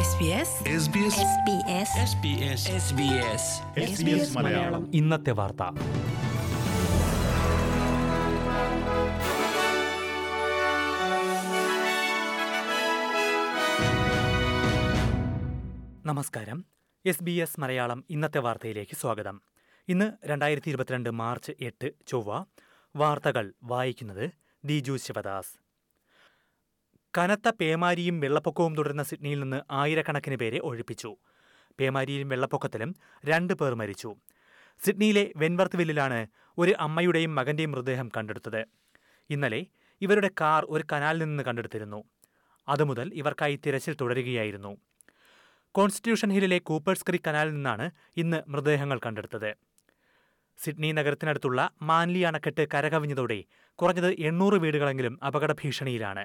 SBS Malayalam. ഇന്നത്തെ വാർത്ത. നമസ്കാരം. എസ് ബി എസ് മലയാളം ഇന്നത്തെ വാർത്തയിലേക്ക് സ്വാഗതം. ഇന്ന് രണ്ടായിരത്തി ഇരുപത്തിരണ്ട് മാർച്ച് എട്ട് ചൊവ്വ. വാർത്തകൾ വായിക്കുന്നത് ദിജു ശിവദാസ്. കനത്ത പേമാരിയും വെള്ളപ്പൊക്കവും തുടരുന്ന സിഡ്നിയിൽ നിന്ന് ആയിരക്കണക്കിന് പേരെ ഒഴിപ്പിച്ചു. പേമാരിയിലും വെള്ളപ്പൊക്കത്തിലും രണ്ട് പേർ മരിച്ചു. സിഡ്നിയിലെ വെൻവർത്ത് വില്ലിലാണ് ഒരു അമ്മയുടെയും മകന്റെയും മൃതദേഹം കണ്ടെടുത്തത്. ഇന്നലെ ഇവരുടെ കാർ ഒരു കനാലിൽ നിന്ന് കണ്ടെടുത്തിരുന്നു. അതുമുതൽ ഇവർക്കായി തിരച്ചിൽ തുടരുകയായിരുന്നു. കോൺസ്റ്റിറ്റ്യൂഷൻ ഹില്ലിലെ കൂപ്പേഴ്സ് ക്രീക്ക് കനാലിൽ നിന്നാണ് ഇന്ന് മൃതദേഹങ്ങൾ കണ്ടെടുത്തത്. സിഡ്നി നഗരത്തിനടുത്തുള്ള മാൻലി അണക്കെട്ട് കരകവിഞ്ഞതോടെ കുറഞ്ഞത് എണ്ണൂറ് വീടുകളെങ്കിലും അപകട ഭീഷണിയിലാണ്.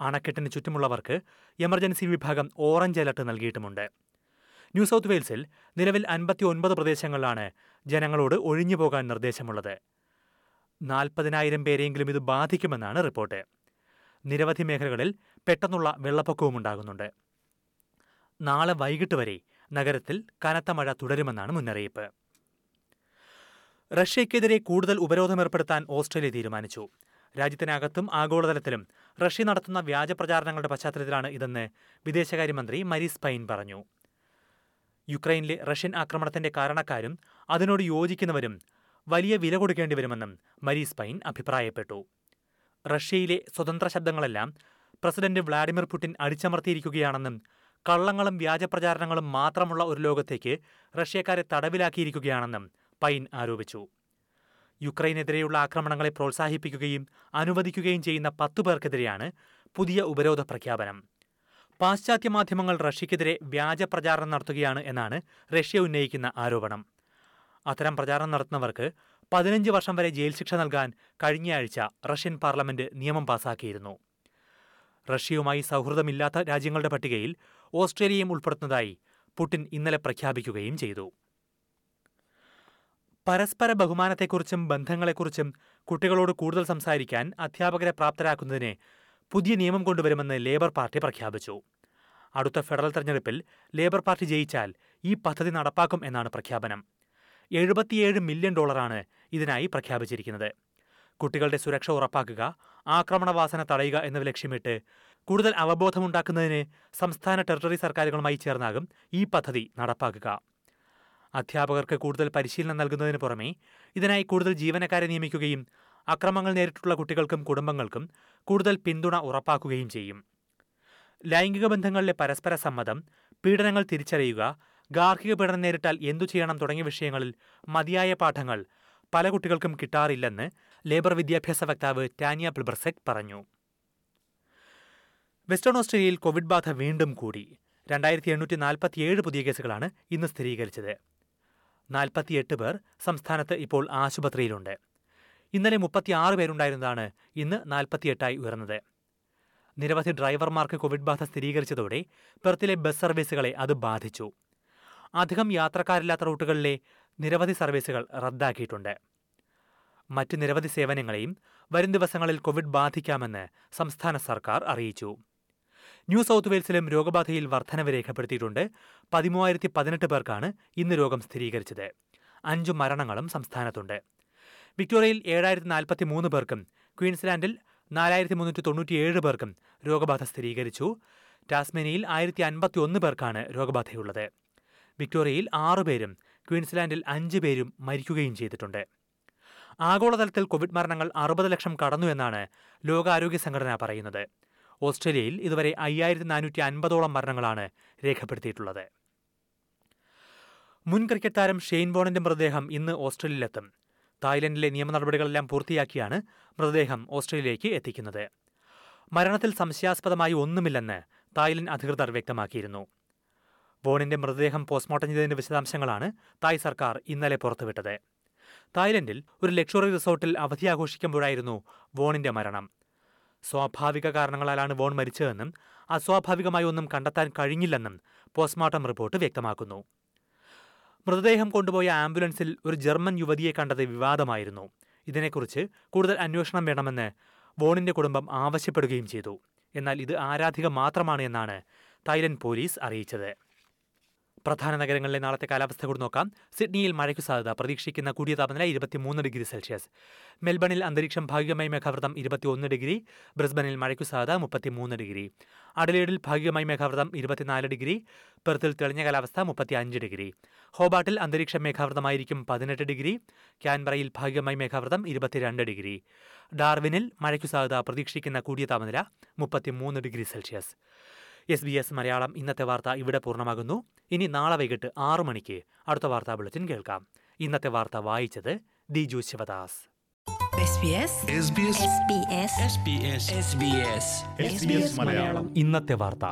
അണക്കെട്ടിന് ചുറ്റുമുള്ളവർക്ക് എമർജൻസി വിഭാഗം ഓറഞ്ച് അലർട്ട് നൽകിയിട്ടുമുണ്ട്. ന്യൂ സൗത്ത് വെയിൽസിൽ നിലവിൽ അൻപത്തി ഒൻപത് പ്രദേശങ്ങളിലാണ് ജനങ്ങളോട് ഒഴിഞ്ഞു പോകാൻ നിർദ്ദേശമുള്ളത്. നാൽപ്പതിനായിരം പേരെങ്കിലും ഇത് ബാധിക്കുമെന്നാണ് റിപ്പോർട്ട്. നിരവധി മേഖലകളിൽ പെട്ടെന്നുള്ള വെള്ളപ്പൊക്കവും ഉണ്ടാകുന്നുണ്ട്. നാളെ വൈകിട്ട് വരെ നഗരത്തിൽ കനത്ത മഴ തുടരുമെന്നാണ് മുന്നറിയിപ്പ്. റഷ്യയ്ക്കെതിരെ കൂടുതൽ ഉപരോധമേർപ്പെടുത്താൻ ഓസ്ട്രേലിയ തീരുമാനിച്ചു. രാജ്യത്തിനകത്തും ആഗോളതലത്തിലും റഷ്യ നടത്തുന്ന വ്യാജ പ്രചാരണങ്ങളുടെ പശ്ചാത്തലത്തിലാണ് ഇതെന്ന് വിദേശകാര്യമന്ത്രി മരീസ് പൈൻ പറഞ്ഞു. യുക്രൈനിലെ റഷ്യൻ ആക്രമണത്തിന്റെ കാരണക്കാരും അതിനോട് യോജിക്കുന്നവരും വലിയ വില കൊടുക്കേണ്ടി വരുമെന്നും മരീസ് പൈൻ അഭിപ്രായപ്പെട്ടു. റഷ്യയിലെ സ്വതന്ത്ര ശബ്ദങ്ങളെല്ലാം പ്രസിഡന്റ് വ്ളാഡിമിർ പുടിൻ അടിച്ചമർത്തിയിരിക്കുകയാണെന്നും കള്ളങ്ങളും വ്യാജപ്രചാരണങ്ങളും മാത്രമുള്ള ഒരു ലോകത്തേക്ക് റഷ്യക്കാരെ തടവിലാക്കിയിരിക്കുകയാണെന്നും പൈൻ ആരോപിച്ചു. യുക്രൈനെതിരെയുള്ള ആക്രമണങ്ങളെ പ്രോത്സാഹിപ്പിക്കുകയും അനുവദിക്കുകയും ചെയ്യുന്ന പത്തു പേർക്കെതിരെയാണ് പുതിയ ഉപരോധ പ്രഖ്യാപനം. പാശ്ചാത്യ മാധ്യമങ്ങൾ റഷ്യക്കെതിരെ വ്യാജ പ്രചാരണം നടത്തുകയാണ് എന്നാണ് റഷ്യ ഉന്നയിക്കുന്ന ആരോപണം. അത്തരം പ്രചാരണം നടത്തുന്നവർക്ക് പതിനഞ്ച് വർഷം വരെ ജയിൽ ശിക്ഷ നൽകാൻ കഴിഞ്ഞയാഴ്ച റഷ്യൻ പാർലമെന്റ് നിയമം പാസാക്കിയിരുന്നു. റഷ്യയുമായി സൗഹൃദമില്ലാത്ത രാജ്യങ്ങളുടെ പട്ടികയിൽ ഓസ്ട്രേലിയയും ഉൾപ്പെടുത്തുന്നതായി പുടിൻ ഇന്നലെ പ്രഖ്യാപിക്കുകയും ചെയ്തു. പരസ്പര ബഹുമാനത്തെക്കുറിച്ചും ബന്ധങ്ങളെക്കുറിച്ചും കുട്ടികളോട് കൂടുതൽ സംസാരിക്കാൻ അധ്യാപകരെ പ്രാപ്തരാക്കുന്നതിന് പുതിയ നിയമം കൊണ്ടുവരുമെന്ന് ലേബർ പാർട്ടി പ്രഖ്യാപിച്ചു. അടുത്ത ഫെഡറൽ തെരഞ്ഞെടുപ്പിൽ ലേബർ പാർട്ടി ജയിച്ചാൽ ഈ പദ്ധതി നടപ്പാക്കും എന്നാണ് പ്രഖ്യാപനം. എഴുപത്തിയേഴ് മില്യൺ ഡോളറാണ് ഇതിനായി പ്രഖ്യാപിച്ചിരിക്കുന്നത്. കുട്ടികളുടെ സുരക്ഷ ഉറപ്പാക്കുക ആക്രമണവാസന തടയുക എന്നിവ ലക്ഷ്യമിട്ട് കൂടുതൽ അവബോധമുണ്ടാക്കുന്നതിന് സംസ്ഥാന ടെറിട്ടറി സർക്കാരുകളുമായി ചേർന്നാകും ഈ പദ്ധതി നടപ്പാക്കുക. അധ്യാപകർക്ക് കൂടുതൽ പരിശീലനം നൽകുന്നതിന് പുറമെ ഇതിനായി കൂടുതൽ ജീവനക്കാരെ നിയമിക്കുകയും അക്രമങ്ങൾ നേരിട്ടുള്ള കുട്ടികൾക്കും കുടുംബങ്ങൾക്കും കൂടുതൽ പിന്തുണ ഉറപ്പാക്കുകയും ചെയ്യും. ലൈംഗിക ബന്ധങ്ങളിലെ പരസ്പര സമ്മതം പീഡനങ്ങൾ തിരിച്ചറിയുക ഗാർഹിക പീഡനം നേരിട്ടാൽ എന്തു ചെയ്യണം തുടങ്ങിയ വിഷയങ്ങളിൽ മതിയായ പാഠങ്ങൾ പല കുട്ടികൾക്കും കിട്ടാറില്ലെന്ന് ലേബർ വിദ്യാഭ്യാസ വക്താവ് ടാനിയ പ്ലിബർസെക് പറഞ്ഞു. വെസ്റ്റേൺ ഓസ്ട്രേലിയയിൽ കോവിഡ് ബാധ വീണ്ടും കൂടി. രണ്ടായിരത്തി എണ്ണൂറ്റി നാൽപ്പത്തിയേഴ് പുതിയ കേസുകളാണ് ഇന്ന് സ്ഥിരീകരിച്ചത്. നാൽപ്പത്തിയെട്ട് പേർ സംസ്ഥാനത്ത് ഇപ്പോൾ ആശുപത്രിയിലുണ്ട്. ഇന്നലെ മുപ്പത്തിയാറ് പേരുണ്ടായിരുന്നതാണ് ഇന്ന് നാൽപ്പത്തിയെട്ടായി ഉയർന്നത്. നിരവധി ഡ്രൈവർമാർക്ക് കോവിഡ് ബാധ സ്ഥിരീകരിച്ചതോടെ പെർത്തിലെ ബസ് സർവീസുകളെ അത് ബാധിച്ചു. അധികം യാത്രക്കാരില്ലാത്ത റൂട്ടുകളിലെ നിരവധി സർവീസുകൾ റദ്ദാക്കിയിട്ടുണ്ട്. മറ്റ് നിരവധി സേവനങ്ങളെയും വരും ദിവസങ്ങളിൽ കോവിഡ് ബാധിക്കാമെന്ന് സംസ്ഥാന സർക്കാർ അറിയിച്ചു. ന്യൂ സൗത്ത് വെയിൽസിലും രോഗബാധയിൽ വർധനവ് രേഖപ്പെടുത്തിയിട്ടുണ്ട്. പതിമൂവായിരത്തി പതിനെട്ട് പേർക്കാണ് ഇന്ന് രോഗം സ്ഥിരീകരിച്ചത്. അഞ്ച് മരണങ്ങളും സംസ്ഥാനത്തുണ്ട്. വിക്ടോറിയയിൽ ഏഴായിരത്തി നാൽപ്പത്തി മൂന്ന് പേർക്കും ക്വീൻസ്ലാൻഡിൽ നാലായിരത്തി മുന്നൂറ്റി തൊണ്ണൂറ്റിയേഴ് പേർക്കും രോഗബാധ സ്ഥിരീകരിച്ചു. ടാസ്മേനിയിൽ ആയിരത്തി അൻപത്തി ഒന്ന് പേർക്കാണ് രോഗബാധയുള്ളത്. വിക്ടോറിയയിൽ ആറുപേരും ക്വീൻസ്ലാൻഡിൽ അഞ്ച് പേരും മരിക്കുകയും ചെയ്തിട്ടുണ്ട്. ആഗോളതലത്തിൽ കോവിഡ് മരണങ്ങൾ അറുപത് ലക്ഷം കടന്നു എന്നാണ് ലോകാരോഗ്യ സംഘടന പറയുന്നത്. ഓസ്ട്രേലിയയിൽ ഇതുവരെ അയ്യായിരത്തി നാനൂറ്റി അൻപതോളം മരണങ്ങളാണ് രേഖപ്പെടുത്തിയിട്ടുള്ളത്. മുൻ ക്രിക്കറ്റ് താരം ഷെയ്ൻ ബോണിന്റെ മൃതദേഹം ഇന്ന് ഓസ്ട്രേലിയയിലെത്തും. തായ്ലൻഡിലെ നിയമ നടപടികളെല്ലാം പൂർത്തിയാക്കിയാണ് മൃതദേഹം ഓസ്ട്രേലിയയിലേക്ക് എത്തിക്കുന്നത്. മരണത്തിൽ സംശയാസ്പദമായി ഒന്നുമില്ലെന്ന് തായ്ലൻഡ് അധികൃതർ വ്യക്തമാക്കിയിരുന്നു. ബോണിന്റെ മൃതദേഹം പോസ്റ്റ്മോർട്ടം ചെയ്തതിന്റെ വിശദാംശങ്ങളാണ് തായ് സർക്കാർ ഇന്നലെ പുറത്തുവിട്ടത്. തായ്ലൻഡിൽ ഒരു ലക്ഷറി റിസോർട്ടിൽ അവധി ആഘോഷിക്കുമ്പോഴായിരുന്നു വോണിന്റെ മരണം. സ്വാഭാവിക കാരണങ്ങളാലാണ് വോൺ മരിച്ചതെന്നും അസ്വാഭാവികമായി ഒന്നും കണ്ടെത്താൻ കഴിഞ്ഞില്ലെന്നും പോസ്റ്റ്മോർട്ടം റിപ്പോർട്ട് വ്യക്തമാക്കുന്നു. മൃതദേഹം കൊണ്ടുപോയ ആംബുലൻസിൽ ഒരു ജർമ്മൻ യുവതിയെ കണ്ടത് വിവാദമായിരുന്നു. ഇതിനെക്കുറിച്ച് കൂടുതൽ അന്വേഷണം വേണമെന്ന് വോണിന്റെ കുടുംബം ആവശ്യപ്പെടുകയും ചെയ്തു. എന്നാൽ ഇത് ആരാധിക മാത്രമാണ് എന്നാണ് തായ്ലൻഡ് പോലീസ് അറിയിച്ചത്. പ്രധാന നഗരങ്ങളിലെ നാളത്തെ കാലാവസ്ഥ കൂടി നോക്കാം. സിഡ്നിയിൽ മഴയ്ക്ക് സാധ്യത. പ്രതീക്ഷിക്കുന്ന കൂടിയ താപനില ഇരുപത്തിമൂന്ന് ഡിഗ്രി സെൽഷ്യസ്. മെൽബണിൽ അന്തരീക്ഷം ഭാഗികമായി മേഘാവൃതം ഇരുപത്തിയൊന്ന് ഡിഗ്രി. ബ്രിസ്ബനിൽ മഴയ്ക്ക് സാധ്യത മുപ്പത്തിമൂന്ന് ഡിഗ്രി. അഡലേഡിൽ ഭാഗികമായി മേഘാവൃതം ഇരുപത്തിനാല് ഡിഗ്രി. പെർത്തിൽ തെളിഞ്ഞ കാലാവസ്ഥ മുപ്പത്തിയഞ്ച് ഡിഗ്രി. ഹോബാട്ടിൽ അന്തരീക്ഷം മേഘാവൃതമായിരിക്കും പതിനെട്ട് ഡിഗ്രി. ക്യാൻബറയിൽ ഭാഗികമായി മേഘാവൃതം ഇരുപത്തിരണ്ട് ഡിഗ്രി. ഡാർവിനിൽ മഴയ്ക്ക് സാധ്യത. പ്രതീക്ഷിക്കുന്ന കൂടിയ താപനില മുപ്പത്തിമൂന്ന് degree Celsius. S B S Malayalam ഇന്നത്തെ വാർത്ത ഇവിടെ പൂർണമാകുന്നു. ഇനി നാളെ വൈകിട്ട് ആറു മണിക്ക് അടുത്ത വാർത്താ ബുള്ളറ്റിൻ കേൾക്കാം. ഇന്നത്തെ വാർത്ത വായിച്ചത് Diju Sivadas. SBS SBS SBS SBS SBS SBS Malayalam. ഇന്നത്തെ വാർത്ത.